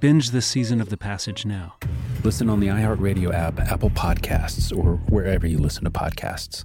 Binge this season of The Passage now. Listen on the iHeartRadio app, Apple Podcasts, or wherever you listen to podcasts.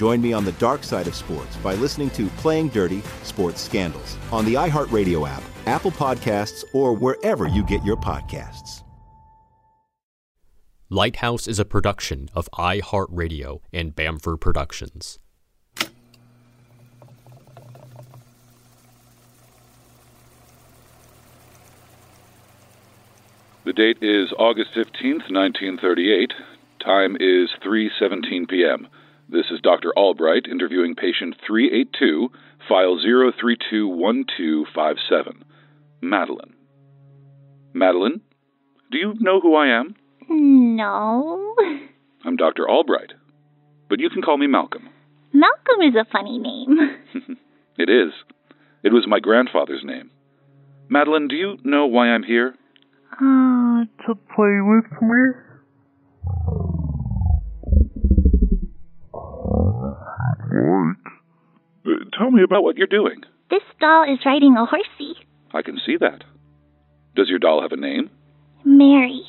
Join me on the dark side of sports by listening to Playing Dirty Sports Scandals on the iHeartRadio app, Apple Podcasts, or wherever you get your podcasts. Lighthouse is a production of iHeartRadio and Bamford Productions. The date is August 15th, 1938. Time is 3:17 p.m. This is Dr. Albright interviewing patient 382, file 0321257. Madeline. Madeline, do you know who I am? No. I'm Dr. Albright, but you can call me Malcolm. Malcolm is a funny name. it is. It was my grandfather's name. Madeline, do you know why I'm here? Uh, to play with me? Right. Uh, tell me about what you're doing. This doll is riding a horsey. I can see that. Does your doll have a name? Mary.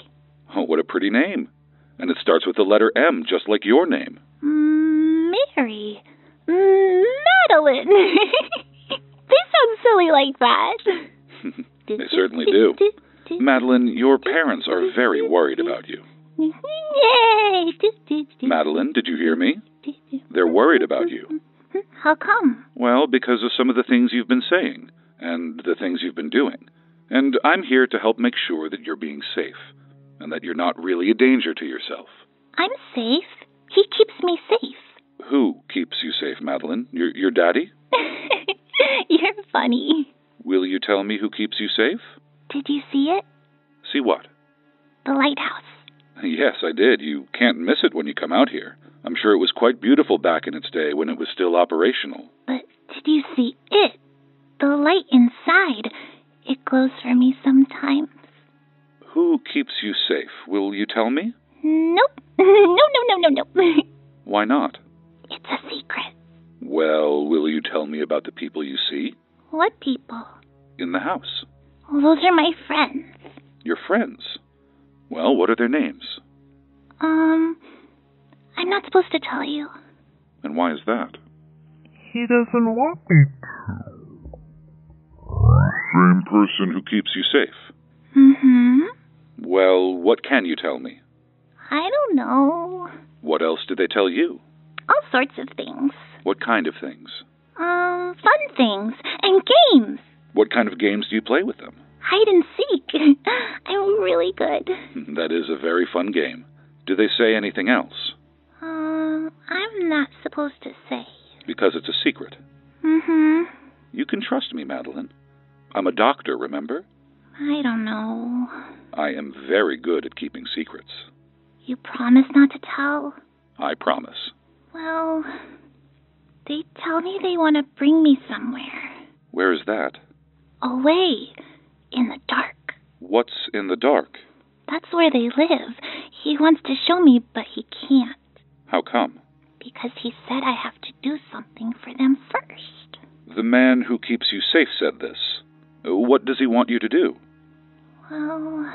Oh, what a pretty name. And it starts with the letter M, just like your name. Mary. Madeline. they sound silly like that. they certainly do. Madeline, your parents are very worried about you. Yay! Madeline, did you hear me? They're worried about you. How come? Well, because of some of the things you've been saying and the things you've been doing. And I'm here to help make sure that you're being safe and that you're not really a danger to yourself. I'm safe. He keeps me safe. Who keeps you safe, Madeline? Your your daddy? You're funny. Will you tell me who keeps you safe? Did you see it? See what? The lighthouse. Yes, I did. You can't miss it when you come out here. I'm sure it was quite beautiful back in its day when it was still operational. But did you see it? The light inside. It glows for me sometimes. Who keeps you safe? Will you tell me? Nope. No, no, no, no, no. Why not? It's a secret. Well, will you tell me about the people you see? What people? In the house. Well, those are my friends. Your friends? Well, what are their names? Um, I'm not supposed to tell you. And why is that? He doesn't want me to. Same person who keeps you safe. Mm-hmm. Well, what can you tell me? I don't know. What else did they tell you? All sorts of things. What kind of things? Um, fun things and games. What kind of games do you play with them? Hide and seek. I'm really good. That is a very fun game. Do they say anything else? Um, I'm not supposed to say. Because it's a secret. Mm-hmm. You can trust me, Madeline. I'm a doctor, remember? I don't know. I am very good at keeping secrets. You promise not to tell? I promise. Well, they tell me they want to bring me somewhere. Where is that? Away. In the dark. What's in the dark? That's where they live. He wants to show me, but he can't. How come? Because he said I have to do something for them first. The man who keeps you safe said this. What does he want you to do? Well,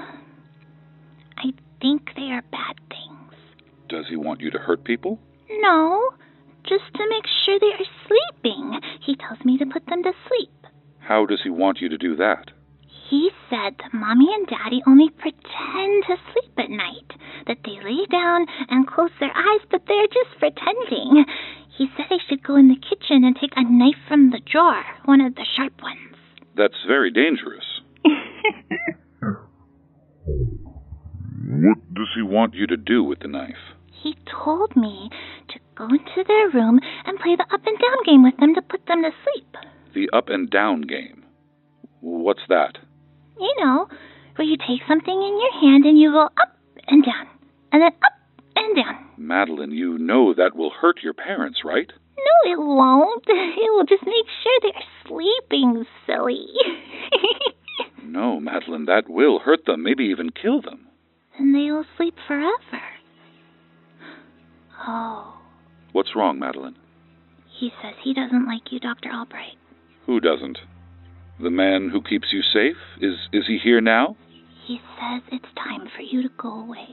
I think they are bad things. Does he want you to hurt people? No, just to make sure they are sleeping. He tells me to put them to sleep. How does he want you to do that? He said that Mommy and Daddy only pretend to sleep at night, that they lay down and close their eyes, but they're just pretending. He said I should go in the kitchen and take a knife from the drawer, one of the sharp ones. That's very dangerous. what does he want you to do with the knife? He told me to go into their room and play the up and down game with them to put them to sleep. The up and down game. What's that? You know, where you take something in your hand and you go up and down, and then up and down. Madeline, you know that will hurt your parents, right? No, it won't. It will just make sure they're sleeping, silly. no, Madeline, that will hurt them, maybe even kill them. And they will sleep forever. Oh. What's wrong, Madeline? He says he doesn't like you, Dr. Albright. Who doesn't? The man who keeps you safe? Is is he here now? He says it's time for you to go away.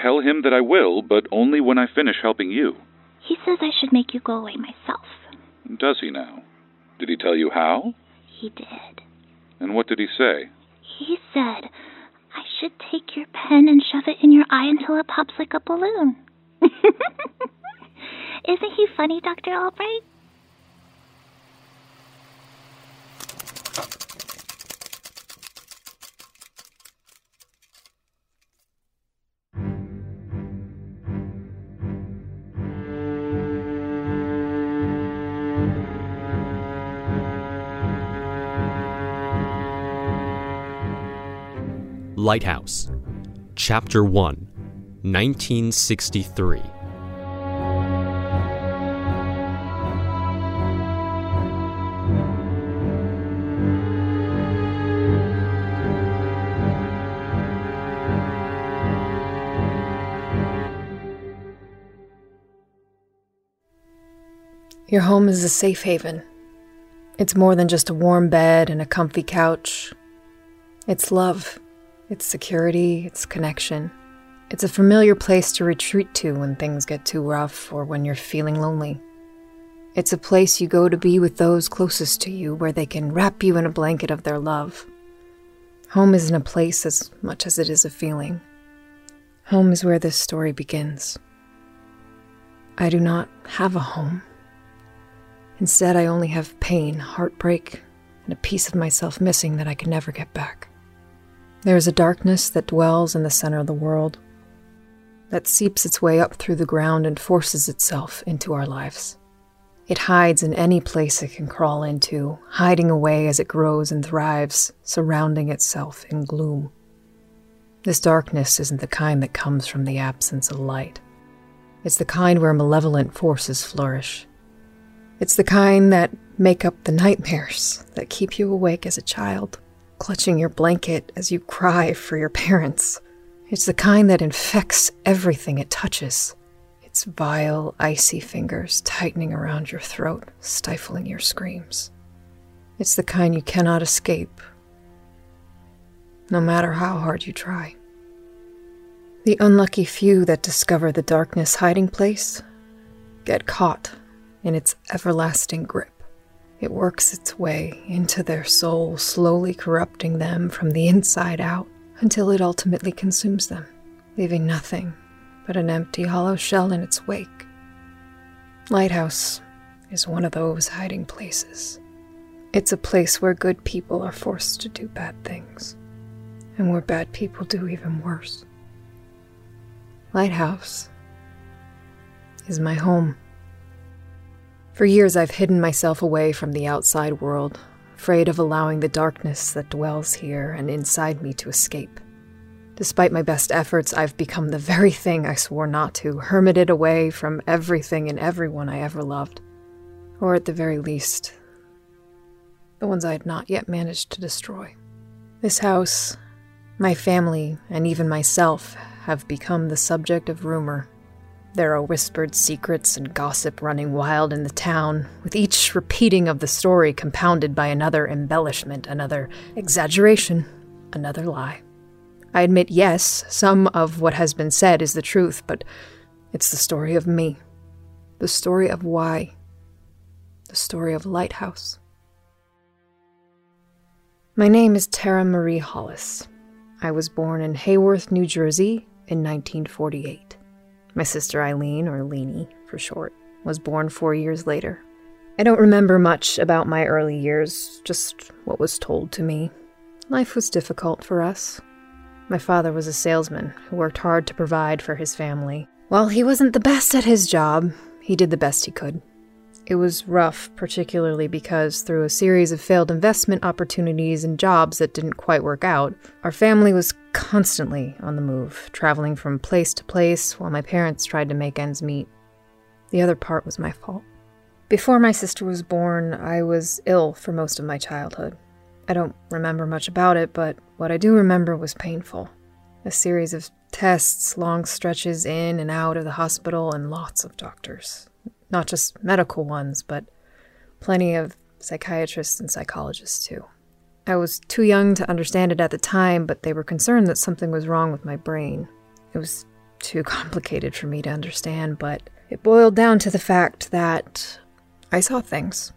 Tell him that I will, but only when I finish helping you. He says I should make you go away myself. Does he now? Did he tell you how? He did. And what did he say? He said I should take your pen and shove it in your eye until it pops like a balloon. Isn't he funny, Dr. Albright? Lighthouse, Chapter 1, 1963. Your home is a safe haven. It's more than just a warm bed and a comfy couch. It's love, it's security, it's connection. It's a familiar place to retreat to when things get too rough or when you're feeling lonely. It's a place you go to be with those closest to you where they can wrap you in a blanket of their love. Home isn't a place as much as it is a feeling. Home is where this story begins. I do not have a home. Instead, I only have pain, heartbreak, and a piece of myself missing that I can never get back. There is a darkness that dwells in the center of the world, that seeps its way up through the ground and forces itself into our lives. It hides in any place it can crawl into, hiding away as it grows and thrives, surrounding itself in gloom. This darkness isn't the kind that comes from the absence of light. It's the kind where malevolent forces flourish. It's the kind that make up the nightmares that keep you awake as a child, clutching your blanket as you cry for your parents. It's the kind that infects everything it touches. Its vile, icy fingers tightening around your throat, stifling your screams. It's the kind you cannot escape, no matter how hard you try. The unlucky few that discover the darkness hiding place get caught in its everlasting grip. It works its way into their soul, slowly corrupting them from the inside out until it ultimately consumes them, leaving nothing but an empty, hollow shell in its wake. Lighthouse is one of those hiding places. It's a place where good people are forced to do bad things, and where bad people do even worse. Lighthouse is my home. For years, I've hidden myself away from the outside world, afraid of allowing the darkness that dwells here and inside me to escape. Despite my best efforts, I've become the very thing I swore not to, hermited away from everything and everyone I ever loved. Or at the very least, the ones I had not yet managed to destroy. This house, my family, and even myself have become the subject of rumor. There are whispered secrets and gossip running wild in the town, with each repeating of the story compounded by another embellishment, another exaggeration, another lie. I admit, yes, some of what has been said is the truth, but it's the story of me. The story of why. The story of Lighthouse. My name is Tara Marie Hollis. I was born in Hayworth, New Jersey in 1948. My sister Eileen, or Leanie for short, was born four years later. I don't remember much about my early years, just what was told to me. Life was difficult for us. My father was a salesman who worked hard to provide for his family. While he wasn't the best at his job, he did the best he could. It was rough, particularly because through a series of failed investment opportunities and jobs that didn't quite work out, our family was constantly on the move, traveling from place to place while my parents tried to make ends meet. The other part was my fault. Before my sister was born, I was ill for most of my childhood. I don't remember much about it, but what I do remember was painful. A series of tests, long stretches in and out of the hospital, and lots of doctors. Not just medical ones, but plenty of psychiatrists and psychologists too. I was too young to understand it at the time, but they were concerned that something was wrong with my brain. It was too complicated for me to understand, but it boiled down to the fact that I saw things.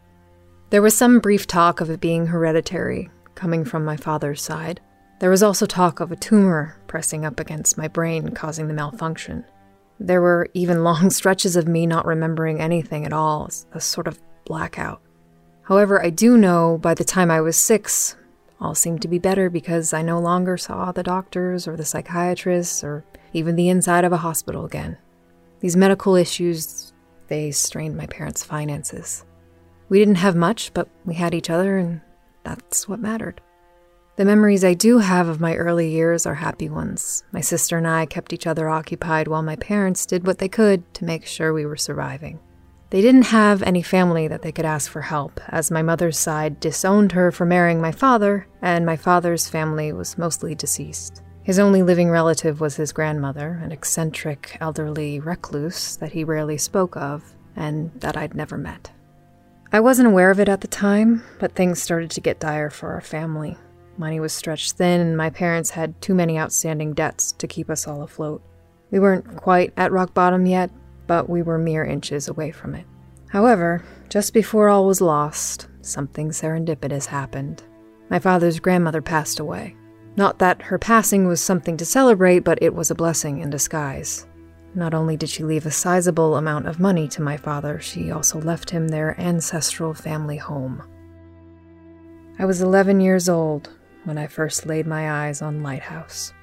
There was some brief talk of it being hereditary, coming from my father's side. There was also talk of a tumor pressing up against my brain, causing the malfunction. There were even long stretches of me not remembering anything at all, a sort of blackout. However, I do know by the time I was six, all seemed to be better because I no longer saw the doctors or the psychiatrists or even the inside of a hospital again. These medical issues, they strained my parents' finances. We didn't have much, but we had each other, and that's what mattered. The memories I do have of my early years are happy ones. My sister and I kept each other occupied while my parents did what they could to make sure we were surviving. They didn't have any family that they could ask for help, as my mother's side disowned her for marrying my father, and my father's family was mostly deceased. His only living relative was his grandmother, an eccentric, elderly recluse that he rarely spoke of, and that I'd never met. I wasn't aware of it at the time, but things started to get dire for our family. Money was stretched thin, and my parents had too many outstanding debts to keep us all afloat. We weren't quite at rock bottom yet, but we were mere inches away from it. However, just before all was lost, something serendipitous happened. My father's grandmother passed away. Not that her passing was something to celebrate, but it was a blessing in disguise. Not only did she leave a sizable amount of money to my father, she also left him their ancestral family home. I was 11 years old when I first laid my eyes on Lighthouse.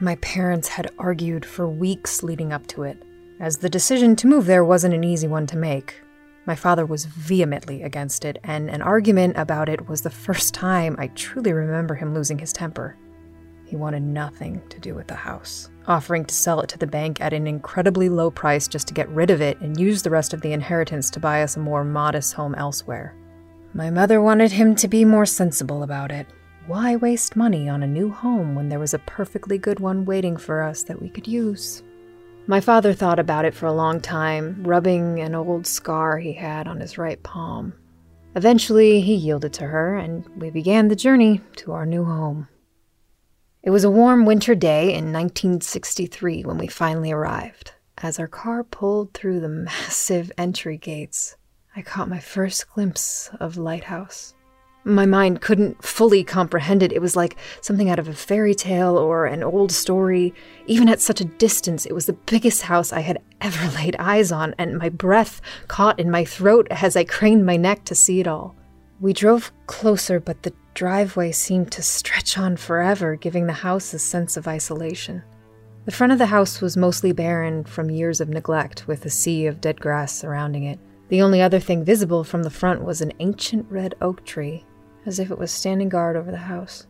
My parents had argued for weeks leading up to it, as the decision to move there wasn't an easy one to make. My father was vehemently against it, and an argument about it was the first time I truly remember him losing his temper. He wanted nothing to do with the house, offering to sell it to the bank at an incredibly low price just to get rid of it and use the rest of the inheritance to buy us a more modest home elsewhere. My mother wanted him to be more sensible about it. Why waste money on a new home when there was a perfectly good one waiting for us that we could use? My father thought about it for a long time, rubbing an old scar he had on his right palm. Eventually, he yielded to her, and we began the journey to our new home. It was a warm winter day in 1963 when we finally arrived. As our car pulled through the massive entry gates, I caught my first glimpse of Lighthouse. My mind couldn't fully comprehend it. It was like something out of a fairy tale or an old story. Even at such a distance, it was the biggest house I had ever laid eyes on, and my breath caught in my throat as I craned my neck to see it all. We drove closer, but the driveway seemed to stretch on forever, giving the house a sense of isolation. The front of the house was mostly barren from years of neglect, with a sea of dead grass surrounding it. The only other thing visible from the front was an ancient red oak tree, as if it was standing guard over the house.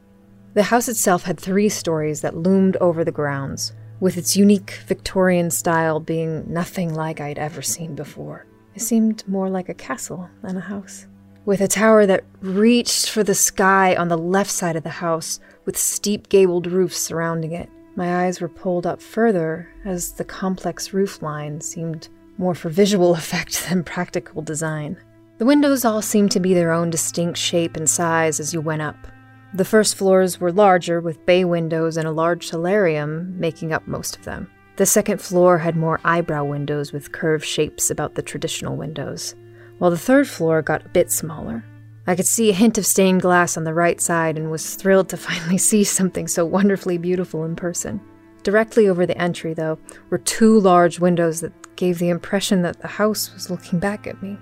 The house itself had three stories that loomed over the grounds, with its unique Victorian style being nothing like I'd ever seen before. It seemed more like a castle than a house. With a tower that reached for the sky on the left side of the house, with steep gabled roofs surrounding it. My eyes were pulled up further as the complex roof line seemed more for visual effect than practical design. The windows all seemed to be their own distinct shape and size as you went up. The first floors were larger, with bay windows and a large solarium making up most of them. The second floor had more eyebrow windows with curved shapes about the traditional windows, while the third floor got a bit smaller. I could see a hint of stained glass on the right side and was thrilled to finally see something so wonderfully beautiful in person. Directly over the entry, though, were two large windows that gave the impression that the house was looking back at me.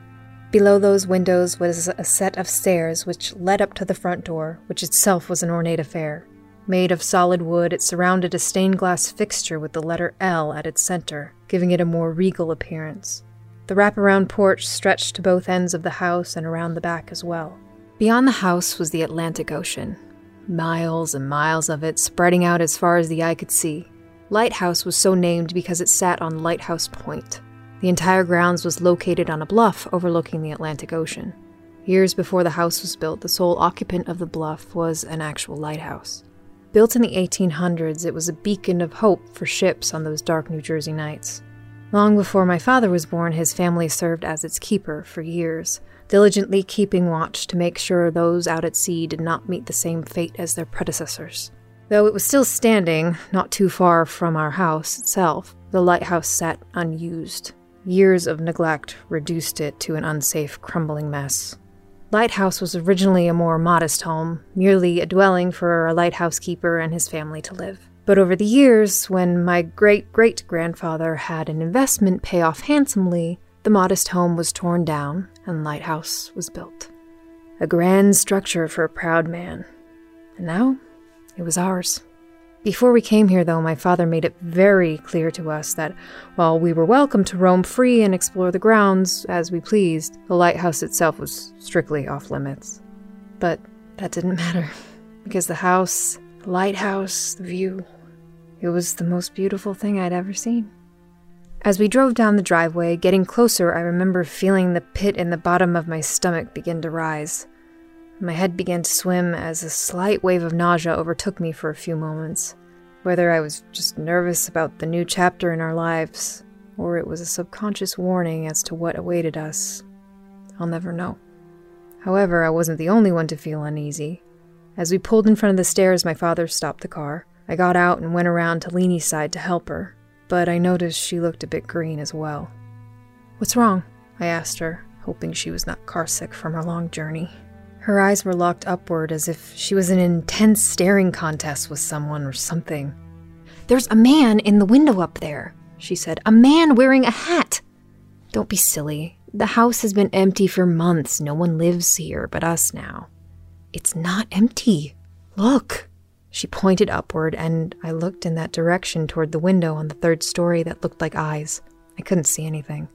Below those windows was a set of stairs which led up to the front door, which itself was an ornate affair. Made of solid wood, it surrounded a stained glass fixture with the letter L at its center, giving it a more regal appearance. The wraparound porch stretched to both ends of the house and around the back as well. Beyond the house was the Atlantic Ocean, miles and miles of it spreading out as far as the eye could see. Lighthouse was so named because it sat on Lighthouse Point, the entire grounds was located on a bluff overlooking the Atlantic Ocean. Years before the house was built, the sole occupant of the bluff was an actual lighthouse. Built in the 1800s, it was a beacon of hope for ships on those dark New Jersey nights. Long before my father was born, his family served as its keeper for years, diligently keeping watch to make sure those out at sea did not meet the same fate as their predecessors. Though it was still standing, not too far from our house itself, the lighthouse sat unused. Years of neglect reduced it to an unsafe, crumbling mess. Lighthouse was originally a more modest home, merely a dwelling for a lighthouse keeper and his family to live. But over the years, when my great great grandfather had an investment pay off handsomely, the modest home was torn down and Lighthouse was built. A grand structure for a proud man. And now, it was ours. Before we came here, though, my father made it very clear to us that while we were welcome to roam free and explore the grounds as we pleased, the lighthouse itself was strictly off limits. But that didn't matter, because the house, the lighthouse, the view, it was the most beautiful thing I'd ever seen. As we drove down the driveway, getting closer, I remember feeling the pit in the bottom of my stomach begin to rise. My head began to swim as a slight wave of nausea overtook me for a few moments. Whether I was just nervous about the new chapter in our lives, or it was a subconscious warning as to what awaited us, I'll never know. However, I wasn't the only one to feel uneasy. As we pulled in front of the stairs, my father stopped the car. I got out and went around to Leanie's side to help her, but I noticed she looked a bit green as well. What's wrong? I asked her, hoping she was not carsick from her long journey. Her eyes were locked upward as if she was in an intense staring contest with someone or something. There's a man in the window up there, she said. A man wearing a hat. Don't be silly. The house has been empty for months. No one lives here but us now. It's not empty. Look. She pointed upward, and I looked in that direction toward the window on the third story that looked like eyes. I couldn't see anything.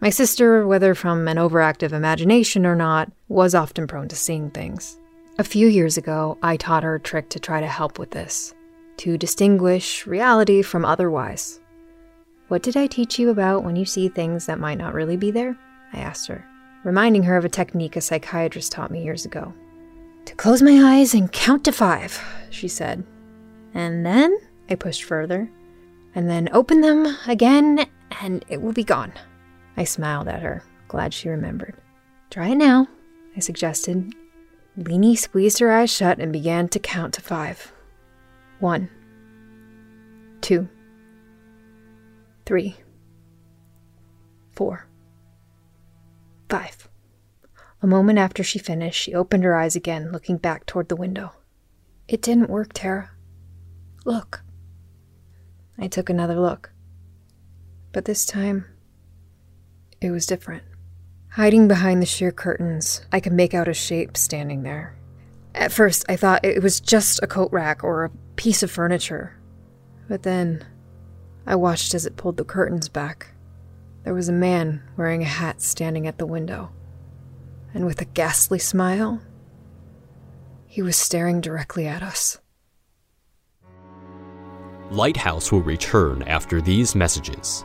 My sister, whether from an overactive imagination or not, was often prone to seeing things. A few years ago, I taught her a trick to try to help with this to distinguish reality from otherwise. What did I teach you about when you see things that might not really be there? I asked her, reminding her of a technique a psychiatrist taught me years ago. To close my eyes and count to five, she said. And then I pushed further, and then open them again, and it will be gone. I smiled at her, glad she remembered. Try it now, I suggested. Leanie squeezed her eyes shut and began to count to five. One, two, three, four, five. A moment after she finished, she opened her eyes again, looking back toward the window. It didn't work, Tara. Look. I took another look. But this time, it was different. Hiding behind the sheer curtains, I could make out a shape standing there. At first, I thought it was just a coat rack or a piece of furniture. But then, I watched as it pulled the curtains back. There was a man wearing a hat standing at the window. And with a ghastly smile, he was staring directly at us. Lighthouse will return after these messages.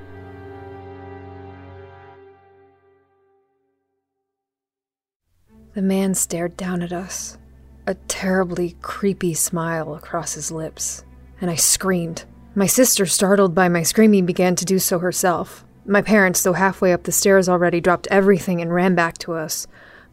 The man stared down at us, a terribly creepy smile across his lips, and I screamed. My sister, startled by my screaming, began to do so herself. My parents, though halfway up the stairs already, dropped everything and ran back to us.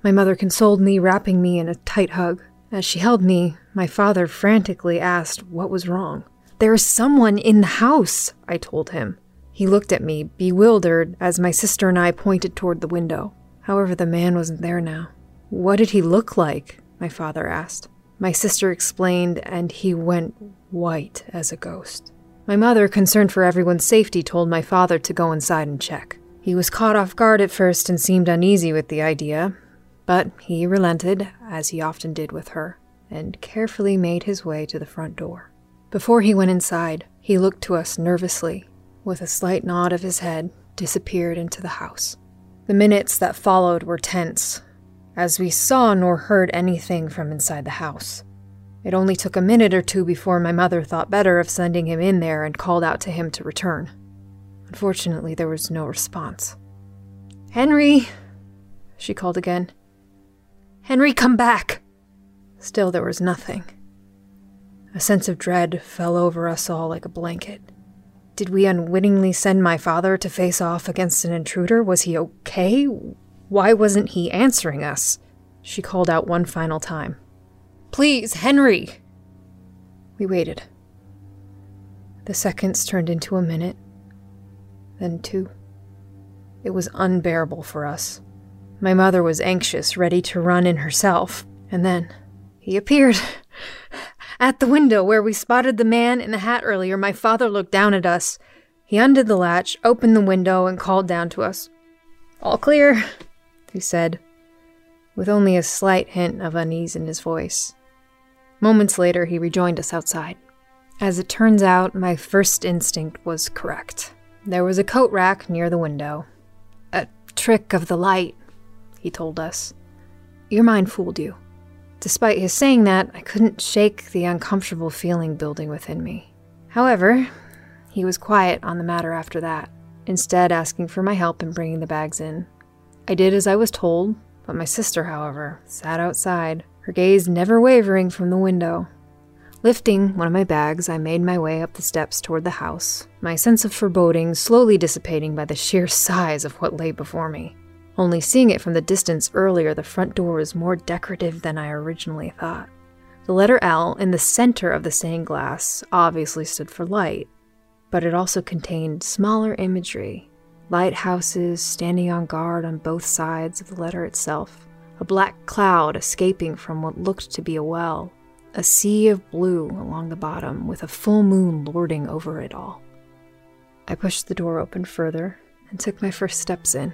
My mother consoled me, wrapping me in a tight hug. As she held me, my father frantically asked what was wrong. There is someone in the house, I told him. He looked at me, bewildered, as my sister and I pointed toward the window. However, the man wasn't there now. What did he look like? My father asked. My sister explained, and he went white as a ghost. My mother, concerned for everyone's safety, told my father to go inside and check. He was caught off guard at first and seemed uneasy with the idea, but he relented, as he often did with her, and carefully made his way to the front door. Before he went inside, he looked to us nervously, with a slight nod of his head, disappeared into the house. The minutes that followed were tense, as we saw nor heard anything from inside the house. It only took a minute or two before my mother thought better of sending him in there and called out to him to return. Unfortunately, there was no response. Henry! She called again. Henry, come back! Still, there was nothing. A sense of dread fell over us all like a blanket. Did we unwittingly send my father to face off against an intruder? Was he okay? Why wasn't he answering us? She called out one final time. Please, Henry! We waited. The seconds turned into a minute, then two. It was unbearable for us. My mother was anxious, ready to run in herself, and then he appeared. At the window where we spotted the man in the hat earlier, my father looked down at us. He undid the latch, opened the window, and called down to us. All clear, he said, with only a slight hint of unease in his voice. Moments later, he rejoined us outside. As it turns out, my first instinct was correct. There was a coat rack near the window. A trick of the light, he told us. Your mind fooled you. Despite his saying that, I couldn't shake the uncomfortable feeling building within me. However, he was quiet on the matter after that, instead, asking for my help in bringing the bags in. I did as I was told, but my sister, however, sat outside, her gaze never wavering from the window. Lifting one of my bags, I made my way up the steps toward the house, my sense of foreboding slowly dissipating by the sheer size of what lay before me. Only seeing it from the distance earlier, the front door was more decorative than I originally thought. The letter L in the center of the stained glass obviously stood for light, but it also contained smaller imagery lighthouses standing on guard on both sides of the letter itself, a black cloud escaping from what looked to be a well, a sea of blue along the bottom with a full moon lording over it all. I pushed the door open further and took my first steps in.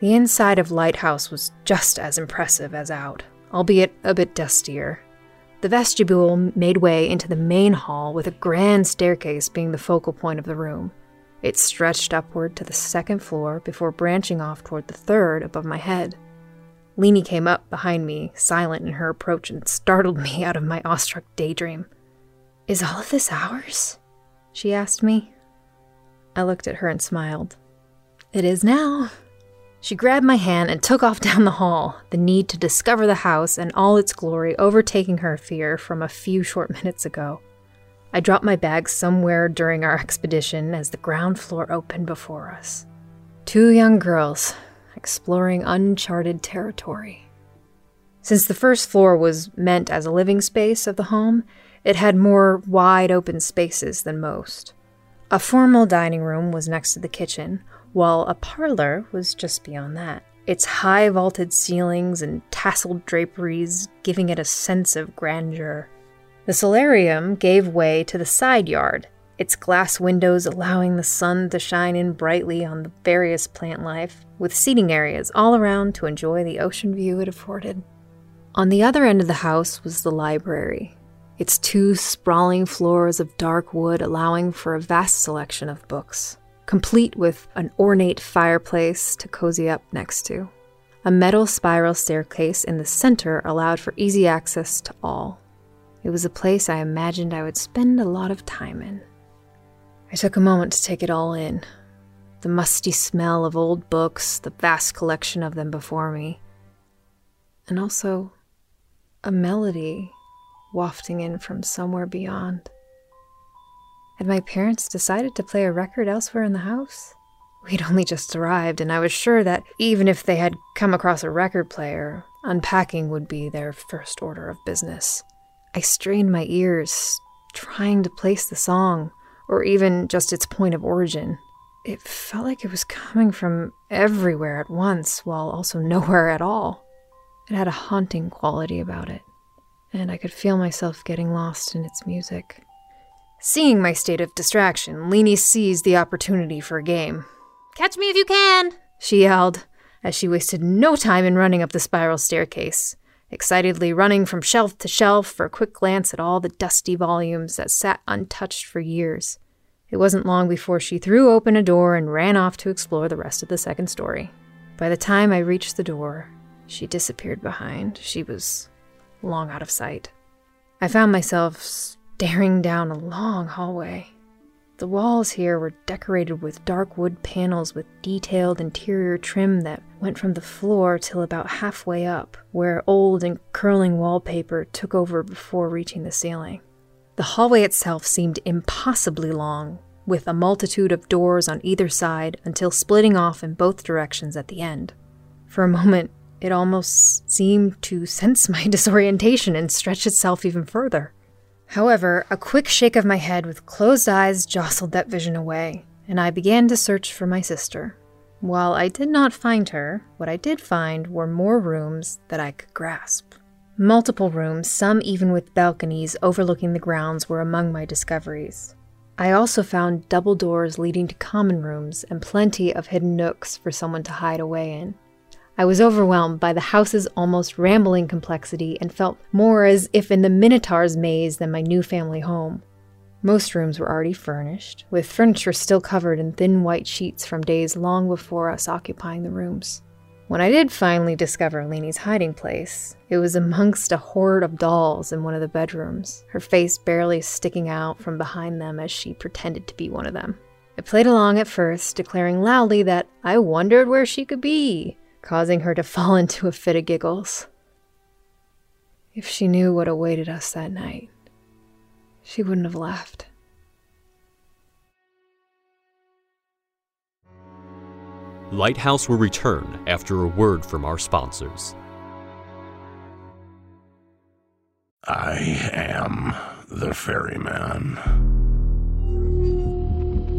The inside of Lighthouse was just as impressive as out, albeit a bit dustier. The vestibule made way into the main hall with a grand staircase being the focal point of the room. It stretched upward to the second floor before branching off toward the third above my head. Leanie came up behind me, silent in her approach, and startled me out of my awestruck daydream. Is all of this ours? She asked me. I looked at her and smiled. It is now. She grabbed my hand and took off down the hall, the need to discover the house and all its glory overtaking her fear from a few short minutes ago. I dropped my bag somewhere during our expedition as the ground floor opened before us. Two young girls exploring uncharted territory. Since the first floor was meant as a living space of the home, it had more wide open spaces than most. A formal dining room was next to the kitchen, while a parlor was just beyond that, its high vaulted ceilings and tasseled draperies giving it a sense of grandeur. The solarium gave way to the side yard, its glass windows allowing the sun to shine in brightly on the various plant life, with seating areas all around to enjoy the ocean view it afforded. On the other end of the house was the library, its two sprawling floors of dark wood allowing for a vast selection of books complete with an ornate fireplace to cozy up next to. A metal spiral staircase in the center allowed for easy access to all. It was a place I imagined I would spend a lot of time in. I took a moment to take it all in the musty smell of old books, the vast collection of them before me, and also a melody wafting in from somewhere beyond. Had my parents decided to play a record elsewhere in the house? We'd only just arrived, and I was sure that even if they had come across a record player, unpacking would be their first order of business. I strained my ears, trying to place the song, or even just its point of origin. It felt like it was coming from everywhere at once, while also nowhere at all. It had a haunting quality about it, and I could feel myself getting lost in its music. Seeing my state of distraction, Leanie seized the opportunity for a game. Catch me if you can, she yelled, as she wasted no time in running up the spiral staircase, excitedly running from shelf to shelf for a quick glance at all the dusty volumes that sat untouched for years. It wasn't long before she threw open a door and ran off to explore the rest of the second story. By the time I reached the door, she disappeared behind. She was long out of sight. I found myself staring down a long hallway. The walls here were decorated with dark wood panels with detailed interior trim that went from the floor till about halfway up, where old and curling wallpaper took over before reaching the ceiling. The hallway itself seemed impossibly long, with a multitude of doors on either side until splitting off in both directions at the end. For a moment, it almost seemed to sense my disorientation and stretch itself even further. However, a quick shake of my head with closed eyes jostled that vision away, and I began to search for my sister. While I did not find her, what I did find were more rooms that I could grasp. Multiple rooms, some even with balconies overlooking the grounds, were among my discoveries. I also found double doors leading to common rooms and plenty of hidden nooks for someone to hide away in. I was overwhelmed by the house's almost rambling complexity and felt more as if in the Minotaur's maze than my new family home. Most rooms were already furnished, with furniture still covered in thin white sheets from days long before us occupying the rooms. When I did finally discover Leanie's hiding place, it was amongst a horde of dolls in one of the bedrooms, her face barely sticking out from behind them as she pretended to be one of them. I played along at first, declaring loudly that I wondered where she could be, causing her to fall into a fit of giggles. If she knew what awaited us that night, she wouldn't have laughed. Lighthouse will return after a word from our sponsors. I am the ferryman.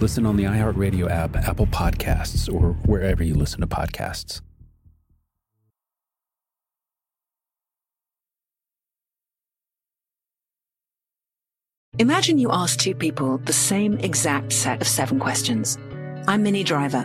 Listen on the iHeartRadio app, Apple Podcasts, or wherever you listen to podcasts. Imagine you ask two people the same exact set of seven questions. I'm Minnie Driver,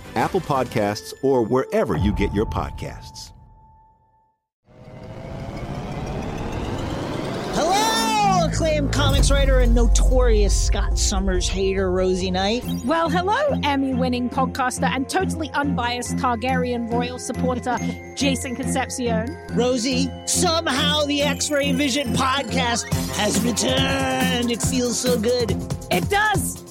Apple Podcasts, or wherever you get your podcasts. Hello, acclaimed comics writer and notorious Scott Summers hater, Rosie Knight. Well, hello, Emmy winning podcaster and totally unbiased Targaryen royal supporter, Jason Concepcion. Rosie, somehow the X Ray Vision podcast has returned. It feels so good. It does.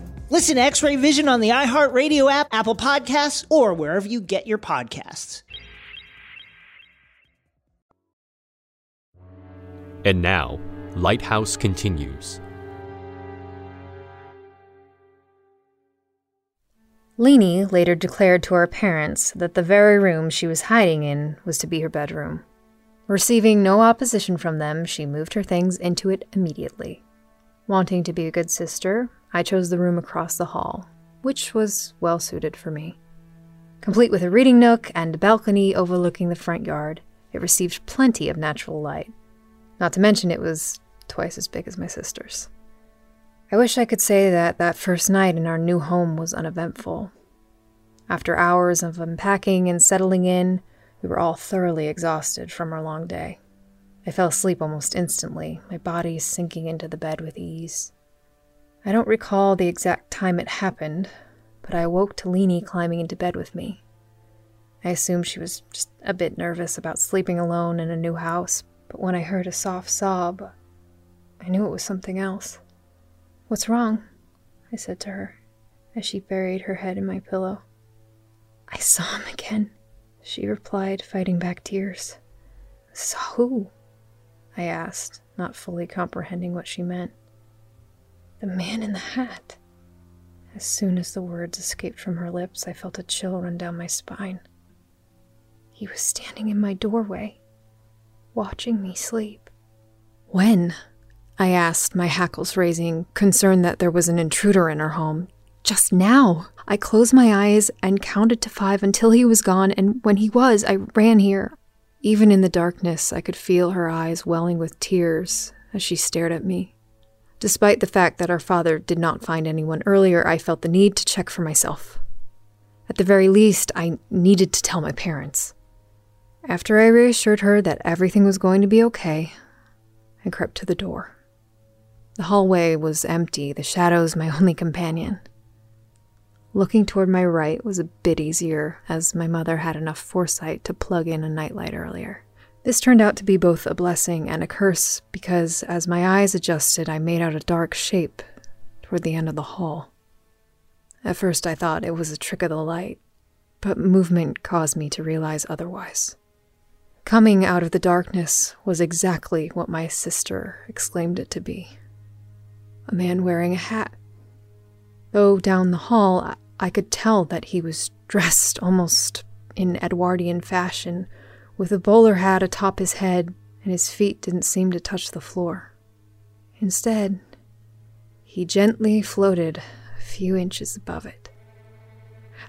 Listen to X Ray Vision on the iHeartRadio app, Apple Podcasts, or wherever you get your podcasts. And now, Lighthouse continues. Leanie later declared to her parents that the very room she was hiding in was to be her bedroom. Receiving no opposition from them, she moved her things into it immediately. Wanting to be a good sister, I chose the room across the hall, which was well suited for me. Complete with a reading nook and a balcony overlooking the front yard, it received plenty of natural light. Not to mention, it was twice as big as my sister's. I wish I could say that that first night in our new home was uneventful. After hours of unpacking and settling in, we were all thoroughly exhausted from our long day. I fell asleep almost instantly, my body sinking into the bed with ease. I don't recall the exact time it happened, but I awoke to Leanie climbing into bed with me. I assumed she was just a bit nervous about sleeping alone in a new house, but when I heard a soft sob, I knew it was something else. What's wrong? I said to her as she buried her head in my pillow. I saw him again, she replied, fighting back tears. Saw who? I asked, not fully comprehending what she meant. The man in the hat. As soon as the words escaped from her lips, I felt a chill run down my spine. He was standing in my doorway, watching me sleep. When? I asked, my hackles raising, concerned that there was an intruder in our home. Just now. I closed my eyes and counted to five until he was gone, and when he was, I ran here. Even in the darkness, I could feel her eyes welling with tears as she stared at me. Despite the fact that our father did not find anyone earlier, I felt the need to check for myself. At the very least, I needed to tell my parents. After I reassured her that everything was going to be okay, I crept to the door. The hallway was empty, the shadows my only companion. Looking toward my right was a bit easier, as my mother had enough foresight to plug in a nightlight earlier. This turned out to be both a blessing and a curse because as my eyes adjusted, I made out a dark shape toward the end of the hall. At first, I thought it was a trick of the light, but movement caused me to realize otherwise. Coming out of the darkness was exactly what my sister exclaimed it to be a man wearing a hat. Though down the hall, I could tell that he was dressed almost in Edwardian fashion, with a bowler hat atop his head, and his feet didn't seem to touch the floor. Instead, he gently floated a few inches above it.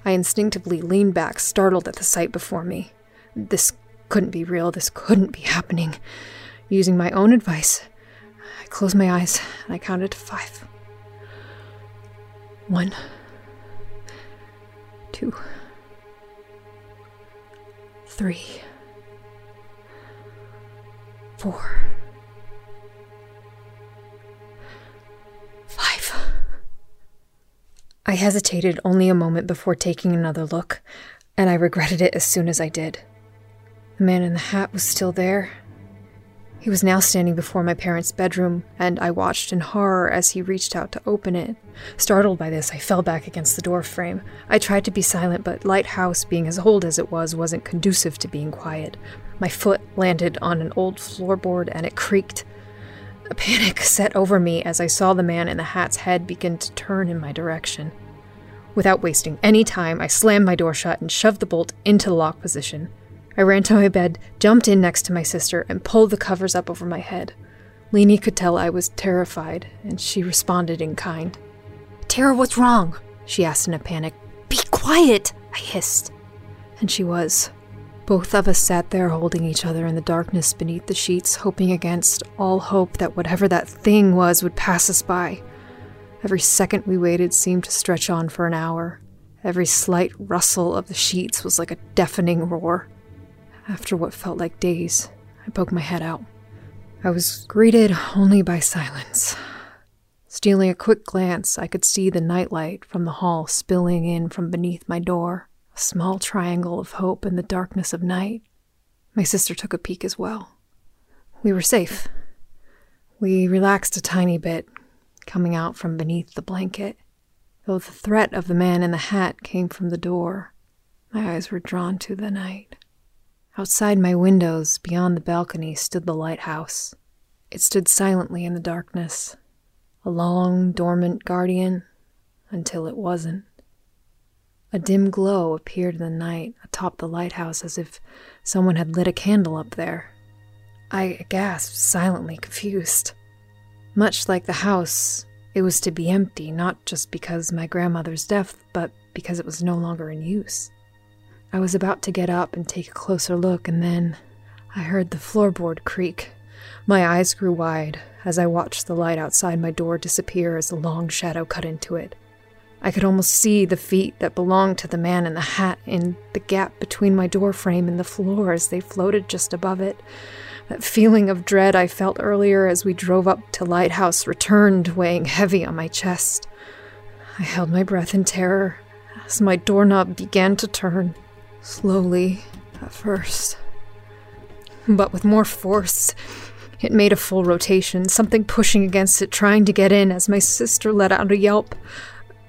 I instinctively leaned back, startled at the sight before me. This couldn't be real, this couldn't be happening. Using my own advice, I closed my eyes and I counted to five. One, two, three, four, five. I hesitated only a moment before taking another look, and I regretted it as soon as I did. The man in the hat was still there, he was now standing before my parents' bedroom, and I watched in horror as he reached out to open it. Startled by this, I fell back against the door frame. I tried to be silent, but Lighthouse, being as old as it was, wasn't conducive to being quiet. My foot landed on an old floorboard and it creaked. A panic set over me as I saw the man in the hat's head begin to turn in my direction. Without wasting any time, I slammed my door shut and shoved the bolt into the lock position. I ran to my bed, jumped in next to my sister, and pulled the covers up over my head. Leanie could tell I was terrified, and she responded in kind. Tara, what's wrong? She asked in a panic. Be quiet, I hissed. And she was. Both of us sat there holding each other in the darkness beneath the sheets, hoping against all hope that whatever that thing was would pass us by. Every second we waited seemed to stretch on for an hour. Every slight rustle of the sheets was like a deafening roar. After what felt like days, I poked my head out. I was greeted only by silence. Stealing a quick glance, I could see the nightlight from the hall spilling in from beneath my door, a small triangle of hope in the darkness of night. My sister took a peek as well. We were safe. We relaxed a tiny bit, coming out from beneath the blanket. Though the threat of the man in the hat came from the door, my eyes were drawn to the night. Outside my windows, beyond the balcony, stood the lighthouse. It stood silently in the darkness, a long, dormant guardian, until it wasn't. A dim glow appeared in the night atop the lighthouse as if someone had lit a candle up there. I gasped, silently confused. Much like the house, it was to be empty, not just because my grandmother's death, but because it was no longer in use. I was about to get up and take a closer look, and then I heard the floorboard creak. My eyes grew wide as I watched the light outside my door disappear as a long shadow cut into it. I could almost see the feet that belonged to the man in the hat in the gap between my door frame and the floor as they floated just above it. That feeling of dread I felt earlier as we drove up to Lighthouse returned, weighing heavy on my chest. I held my breath in terror as my doorknob began to turn, slowly at first, but with more force. It made a full rotation, something pushing against it, trying to get in as my sister let out a yelp.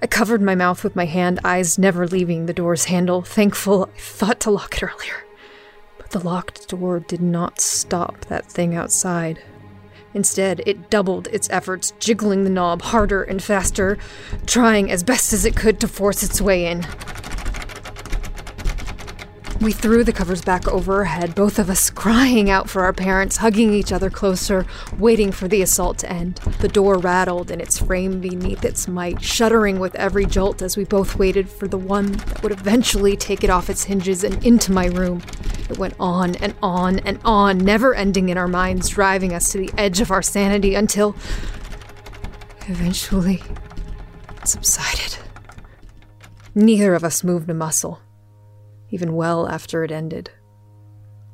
I covered my mouth with my hand, eyes never leaving the door's handle, thankful I thought to lock it earlier. But the locked door did not stop that thing outside. Instead, it doubled its efforts, jiggling the knob harder and faster, trying as best as it could to force its way in. We threw the covers back over our head, both of us crying out for our parents, hugging each other closer, waiting for the assault to end. The door rattled in its frame beneath its might, shuddering with every jolt as we both waited for the one that would eventually take it off its hinges and into my room. It went on and on and on, never ending in our minds, driving us to the edge of our sanity until. eventually. subsided. Neither of us moved a muscle even well after it ended.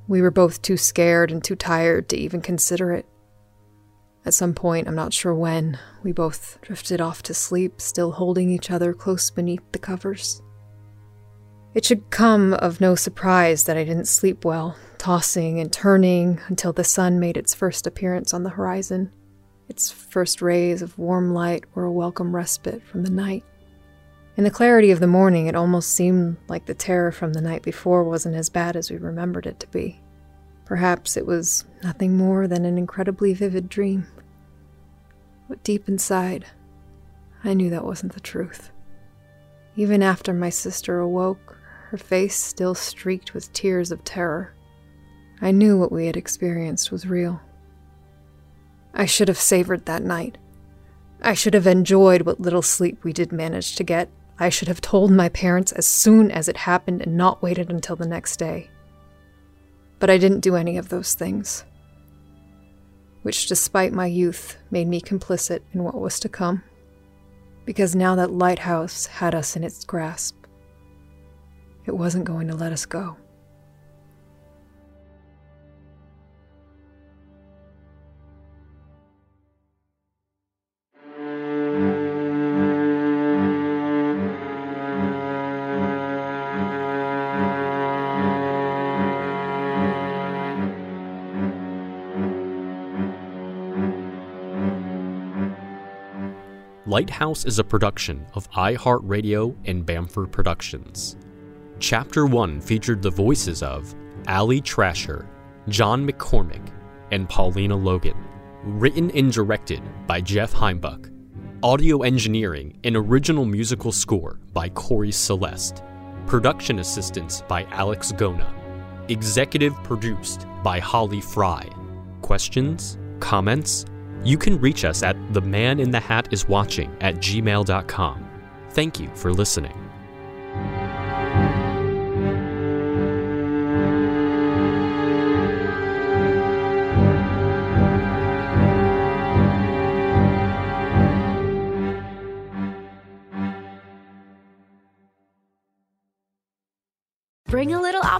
We were both too scared and too tired to even consider it. At some point, I'm not sure when, we both drifted off to sleep, still holding each other close beneath the covers. It should come of no surprise that I didn't sleep well, tossing and turning until the sun made its first appearance on the horizon. Its first rays of warm light were a welcome respite from the night. In the clarity of the morning, it almost seemed like the terror from the night before wasn't as bad as we remembered it to be. Perhaps it was nothing more than an incredibly vivid dream. But deep inside, I knew that wasn't the truth. Even after my sister awoke, her face still streaked with tears of terror. I knew what we had experienced was real. I should have savored that night. I should have enjoyed what little sleep we did manage to get I should have told my parents as soon as it happened and not waited until the next day. But I didn't do any of those things, which, despite my youth, made me complicit in what was to come. Because now that lighthouse had us in its grasp, it wasn't going to let us go. Lighthouse is a production of iHeartRadio and Bamford Productions. Chapter 1 featured the voices of Ali Trasher, John McCormick, and Paulina Logan. Written and directed by Jeff Heimbuck. Audio engineering and original musical score by Corey Celeste. Production assistance by Alex Gona. Executive produced by Holly Fry. Questions? Comments? You can reach us at the man in the hat is watching at gmail.com. Thank you for listening.